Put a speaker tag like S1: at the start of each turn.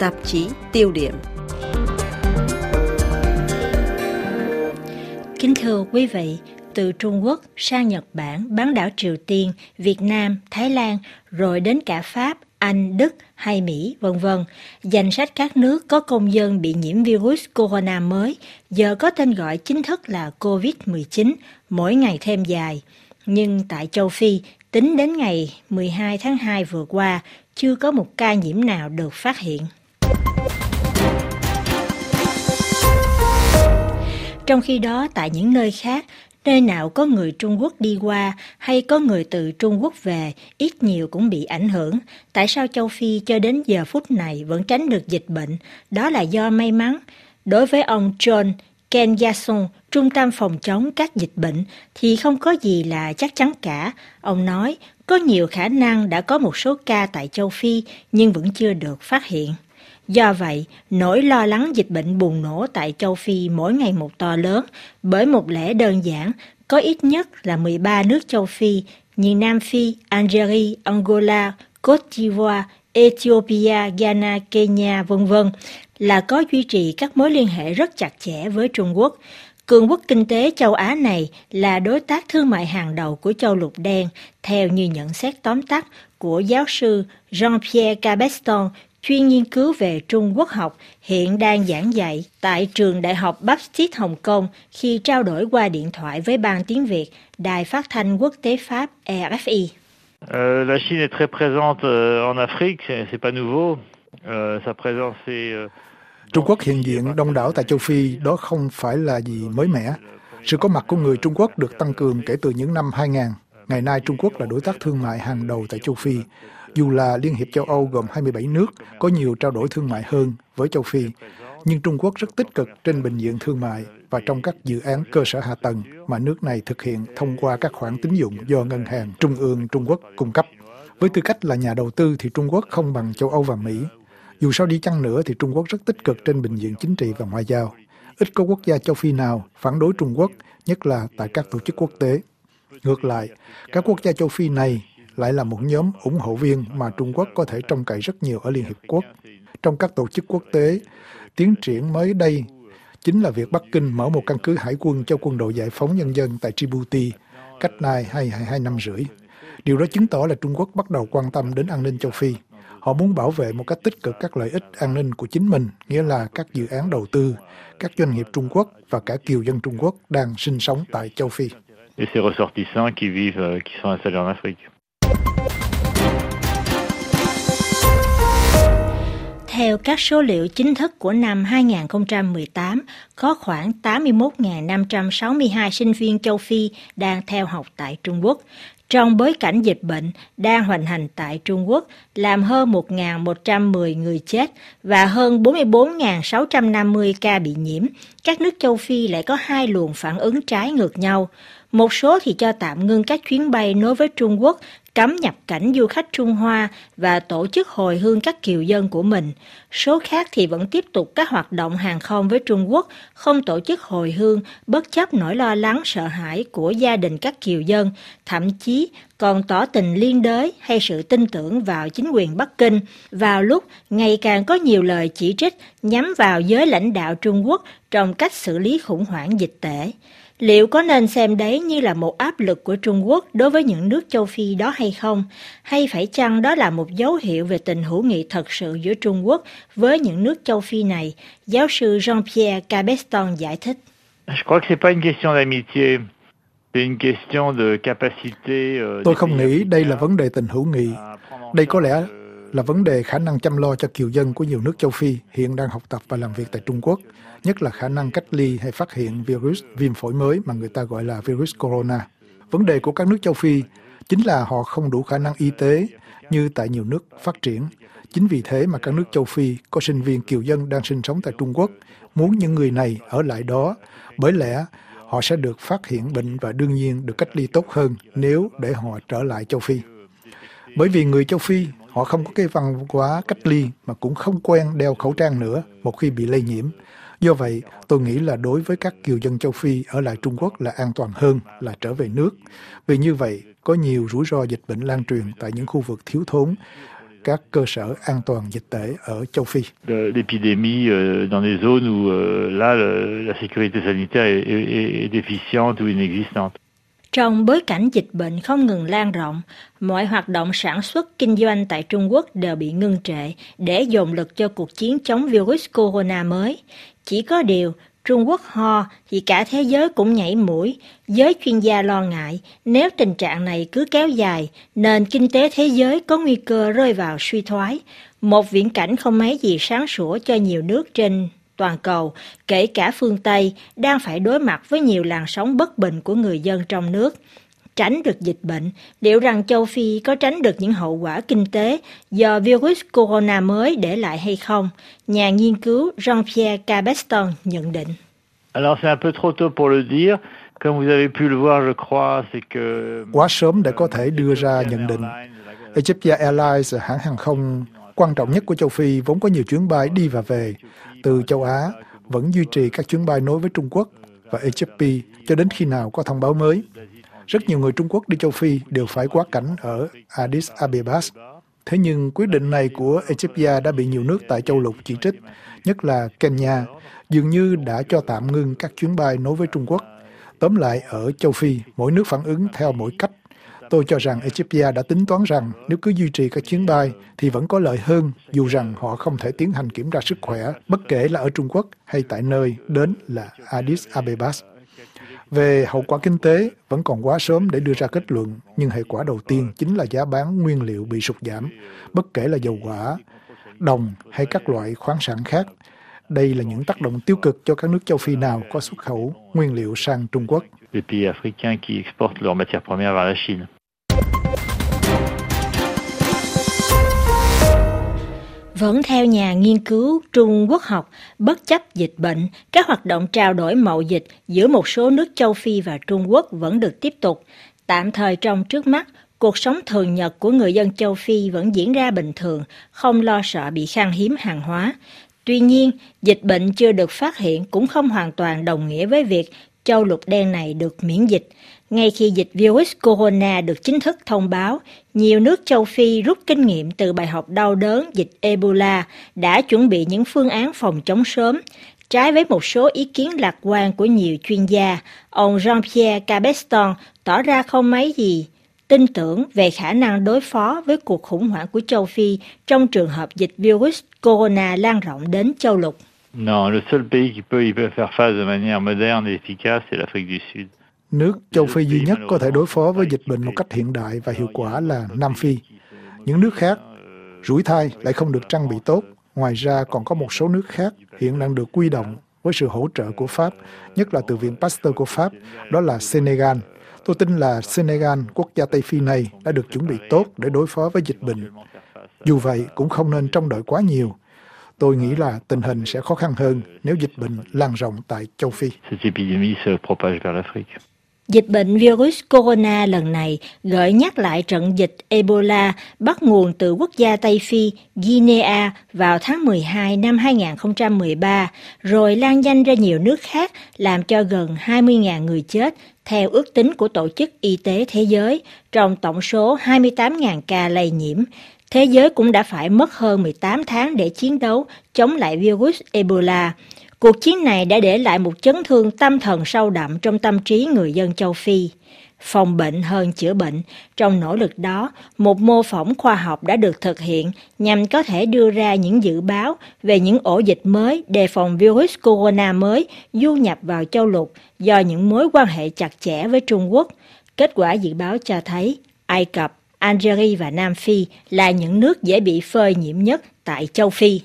S1: tạp chí tiêu điểm. Kính thưa quý vị, từ Trung Quốc sang Nhật Bản, bán đảo Triều Tiên, Việt Nam, Thái Lan, rồi đến cả Pháp, Anh, Đức hay Mỹ, vân vân. Danh sách các nước có công dân bị nhiễm virus corona mới giờ có tên gọi chính thức là COVID-19, mỗi ngày thêm dài. Nhưng tại châu Phi, tính đến ngày 12 tháng 2 vừa qua, chưa có một ca nhiễm nào được phát hiện. Trong khi đó, tại những nơi khác, nơi nào có người Trung Quốc đi qua hay có người từ Trung Quốc về, ít nhiều cũng bị ảnh hưởng. Tại sao châu Phi cho đến giờ phút này vẫn tránh được dịch bệnh? Đó là do may mắn. Đối với ông John Ken Yason, Trung tâm phòng chống các dịch bệnh, thì không có gì là chắc chắn cả. Ông nói, có nhiều khả năng đã có một số ca tại châu Phi nhưng vẫn chưa được phát hiện. Do vậy, nỗi lo lắng dịch bệnh bùng nổ tại châu Phi mỗi ngày một to lớn bởi một lẽ đơn giản, có ít nhất là 13 nước châu Phi như Nam Phi, Algeria, Angola, Côte d'Ivoire, Ethiopia, Ghana, Kenya, vân vân là có duy trì các mối liên hệ rất chặt chẽ với Trung Quốc. Cường quốc kinh tế châu Á này là đối tác thương mại hàng đầu của châu lục đen, theo như nhận xét tóm tắt của giáo sư Jean-Pierre Cabeston, chuyên nghiên cứu về Trung Quốc học, hiện đang giảng dạy tại trường Đại học Baptiste Hồng Kông khi trao đổi qua điện thoại với ban tiếng Việt, Đài Phát thanh Quốc tế Pháp RFI.
S2: Euh, la Chine est très présente euh, en Afrique, c'est pas nouveau. Euh, sa présence est
S3: Trung Quốc hiện diện đông đảo tại châu Phi đó không phải là gì mới mẻ. Sự có mặt của người Trung Quốc được tăng cường kể từ những năm 2000. Ngày nay Trung Quốc là đối tác thương mại hàng đầu tại châu Phi. Dù là Liên hiệp châu Âu gồm 27 nước có nhiều trao đổi thương mại hơn với châu Phi, nhưng Trung Quốc rất tích cực trên bình diện thương mại và trong các dự án cơ sở hạ tầng mà nước này thực hiện thông qua các khoản tín dụng do Ngân hàng Trung ương Trung Quốc cung cấp. Với tư cách là nhà đầu tư thì Trung Quốc không bằng châu Âu và Mỹ. Dù sao đi chăng nữa thì Trung Quốc rất tích cực trên bình diện chính trị và ngoại giao. Ít có quốc gia châu Phi nào phản đối Trung Quốc, nhất là tại các tổ chức quốc tế. Ngược lại, các quốc gia châu Phi này lại là một nhóm ủng hộ viên mà Trung Quốc có thể trông cậy rất nhiều ở Liên Hiệp Quốc. Trong các tổ chức quốc tế, tiến triển mới đây chính là việc Bắc Kinh mở một căn cứ hải quân cho quân đội giải phóng nhân dân tại Djibouti cách nay hai, hai, hai năm rưỡi. Điều đó chứng tỏ là Trung Quốc bắt đầu quan tâm đến an ninh châu Phi. Họ muốn bảo vệ một cách tích cực các lợi ích an ninh của chính mình, nghĩa là các dự án đầu tư, các doanh nghiệp Trung Quốc và cả kiều dân Trung Quốc đang sinh sống tại châu Phi.
S2: et ses ressortissants qui vivent, euh, qui sont installés en Afrique.
S1: Theo các số liệu chính thức của năm 2018, có khoảng 81.562 sinh viên châu Phi đang theo học tại Trung Quốc. Trong bối cảnh dịch bệnh đang hoành hành tại Trung Quốc, làm hơn 1.110 người chết và hơn 44.650 ca bị nhiễm, các nước châu Phi lại có hai luồng phản ứng trái ngược nhau. Một số thì cho tạm ngưng các chuyến bay nối với Trung Quốc, cấm nhập cảnh du khách Trung Hoa và tổ chức hồi hương các kiều dân của mình. Số khác thì vẫn tiếp tục các hoạt động hàng không với Trung Quốc, không tổ chức hồi hương, bất chấp nỗi lo lắng sợ hãi của gia đình các kiều dân, thậm chí còn tỏ tình liên đới hay sự tin tưởng vào chính quyền Bắc Kinh. Vào lúc ngày càng có nhiều lời chỉ trích nhắm vào giới lãnh đạo Trung Quốc trong cách xử lý khủng hoảng dịch tễ. Liệu có nên xem đấy như là một áp lực của Trung Quốc đối với những nước châu Phi đó hay không? Hay phải chăng đó là một dấu hiệu về tình hữu nghị thật sự giữa Trung Quốc với những nước châu Phi này? Giáo sư Jean-Pierre Cabeston giải thích.
S2: Je crois que c'est pas une question d'amitié, c'est une question de capacité. euh,
S3: Tôi không nghĩ đây là vấn đề tình hữu nghị.
S2: à
S3: Đây có lẽ
S2: charge,
S3: là vấn đề khả năng chăm lo cho kiều dân của nhiều nước châu Phi hiện đang học tập và làm việc tại Trung Quốc, nhất là khả năng cách ly hay phát hiện virus viêm phổi mới mà người ta gọi là virus corona. Vấn đề của các nước châu Phi chính là họ không đủ khả năng y tế như tại nhiều nước phát triển. Chính vì thế mà các nước châu Phi có sinh viên kiều dân đang sinh sống tại Trung Quốc muốn những người này ở lại đó bởi lẽ họ sẽ được phát hiện bệnh và đương nhiên được cách ly tốt hơn nếu để họ trở lại châu Phi. Bởi vì người châu Phi họ không có cái văn hóa cách ly mà cũng không quen đeo khẩu trang nữa một khi bị lây nhiễm. Do vậy, tôi nghĩ là đối với các kiều dân châu Phi ở lại Trung Quốc là an toàn hơn là trở về nước. Vì như vậy, có nhiều rủi ro dịch bệnh lan truyền tại những khu vực thiếu thốn các cơ sở an toàn dịch tễ ở châu Phi.
S2: L'épidémie euh, dans les zones où euh, là la sécurité sanitaire est déficiente ou inexistante.
S1: Trong bối cảnh dịch bệnh không ngừng lan rộng, mọi hoạt động sản xuất kinh doanh tại Trung Quốc đều bị ngưng trệ để dồn lực cho cuộc chiến chống virus corona mới. Chỉ có điều, Trung Quốc ho thì cả thế giới cũng nhảy mũi. Giới chuyên gia lo ngại nếu tình trạng này cứ kéo dài, nền kinh tế thế giới có nguy cơ rơi vào suy thoái. Một viễn cảnh không mấy gì sáng sủa cho nhiều nước trên toàn cầu, kể cả phương Tây, đang phải đối mặt với nhiều làn sóng bất bình của người dân trong nước. Tránh được dịch bệnh, liệu rằng châu Phi có tránh được những hậu quả kinh tế do virus corona mới để lại hay không? Nhà nghiên cứu Jean-Pierre Cabeston nhận định.
S2: Alors c'est un peu trop tôt pour le dire. Comme vous avez pu le voir, je crois, c'est que...
S3: Quá sớm để có thể đưa ra nhận định. Ethiopia Airlines, hãng hàng không quan trọng nhất của châu Phi, vốn có nhiều chuyến bay đi và về từ châu Á, vẫn duy trì các chuyến bay nối với Trung Quốc và Ethiopia cho đến khi nào có thông báo mới. Rất nhiều người Trung Quốc đi châu Phi đều phải quá cảnh ở Addis Abeba. Thế nhưng quyết định này của Ethiopia đã bị nhiều nước tại châu lục chỉ trích, nhất là Kenya, dường như đã cho tạm ngưng các chuyến bay nối với Trung Quốc. Tóm lại, ở châu Phi, mỗi nước phản ứng theo mỗi cách. Tôi cho rằng Ethiopia đã tính toán rằng nếu cứ duy trì các chuyến bay thì vẫn có lợi hơn dù rằng họ không thể tiến hành kiểm tra sức khỏe, bất kể là ở Trung Quốc hay tại nơi đến là Addis Abeba. Về hậu quả kinh tế, vẫn còn quá sớm để đưa ra kết luận, nhưng hệ quả đầu tiên chính là giá bán nguyên liệu bị sụt giảm, bất kể là dầu hỏa, đồng hay các loại khoáng sản khác. Đây là những tác động tiêu cực cho các nước châu Phi nào có xuất khẩu nguyên liệu sang Trung Quốc.
S2: Les pays africains qui exportent leurs matières premières vers la Chine.
S1: Vẫn theo nhà nghiên cứu Trung Quốc học, bất chấp dịch bệnh, các hoạt động trao đổi mậu dịch giữa một số nước châu Phi và Trung Quốc vẫn được tiếp tục. Tạm thời trong trước mắt, cuộc sống thường nhật của người dân châu Phi vẫn diễn ra bình thường, không lo sợ bị khan hiếm hàng hóa. Tuy nhiên, dịch bệnh chưa được phát hiện cũng không hoàn toàn đồng nghĩa với việc châu lục đen này được miễn dịch. Ngay khi dịch virus corona được chính thức thông báo, nhiều nước châu Phi rút kinh nghiệm từ bài học đau đớn dịch Ebola đã chuẩn bị những phương án phòng chống sớm. Trái với một số ý kiến lạc quan của nhiều chuyên gia, ông Jean-Pierre Cabeston tỏ ra không mấy gì tin tưởng về khả năng đối phó với cuộc khủng hoảng của châu Phi trong trường hợp dịch virus corona lan rộng đến châu lục.
S2: Non, le seul pays qui peut y faire face de manière moderne et efficace, c'est l'Afrique du Sud.
S3: Nước châu Phi duy nhất có thể đối phó với dịch bệnh một cách hiện đại và hiệu quả là Nam Phi. Những nước khác, rủi thai lại không được trang bị tốt. Ngoài ra còn có một số nước khác hiện đang được quy động với sự hỗ trợ của Pháp, nhất là từ Viện Pasteur của Pháp, đó là Senegal. Tôi tin là Senegal, quốc gia Tây Phi này, đã được chuẩn bị tốt để đối phó với dịch bệnh. Dù vậy, cũng không nên trông đợi quá nhiều. Tôi nghĩ là tình hình sẽ khó khăn hơn nếu dịch bệnh lan rộng tại châu Phi.
S1: Dịch bệnh virus corona lần này gợi nhắc lại trận dịch Ebola bắt nguồn từ quốc gia Tây Phi, Guinea vào tháng 12 năm 2013, rồi lan nhanh ra nhiều nước khác, làm cho gần 20.000 người chết, theo ước tính của Tổ chức Y tế Thế giới, trong tổng số 28.000 ca lây nhiễm. Thế giới cũng đã phải mất hơn 18 tháng để chiến đấu chống lại virus Ebola. Cuộc chiến này đã để lại một chấn thương tâm thần sâu đậm trong tâm trí người dân châu Phi. Phòng bệnh hơn chữa bệnh, trong nỗ lực đó, một mô phỏng khoa học đã được thực hiện nhằm có thể đưa ra những dự báo về những ổ dịch mới đề phòng virus corona mới du nhập vào châu lục do những mối quan hệ chặt chẽ với Trung Quốc. Kết quả dự báo cho thấy Ai Cập, Algeria và Nam Phi là những nước dễ bị phơi nhiễm nhất tại châu Phi.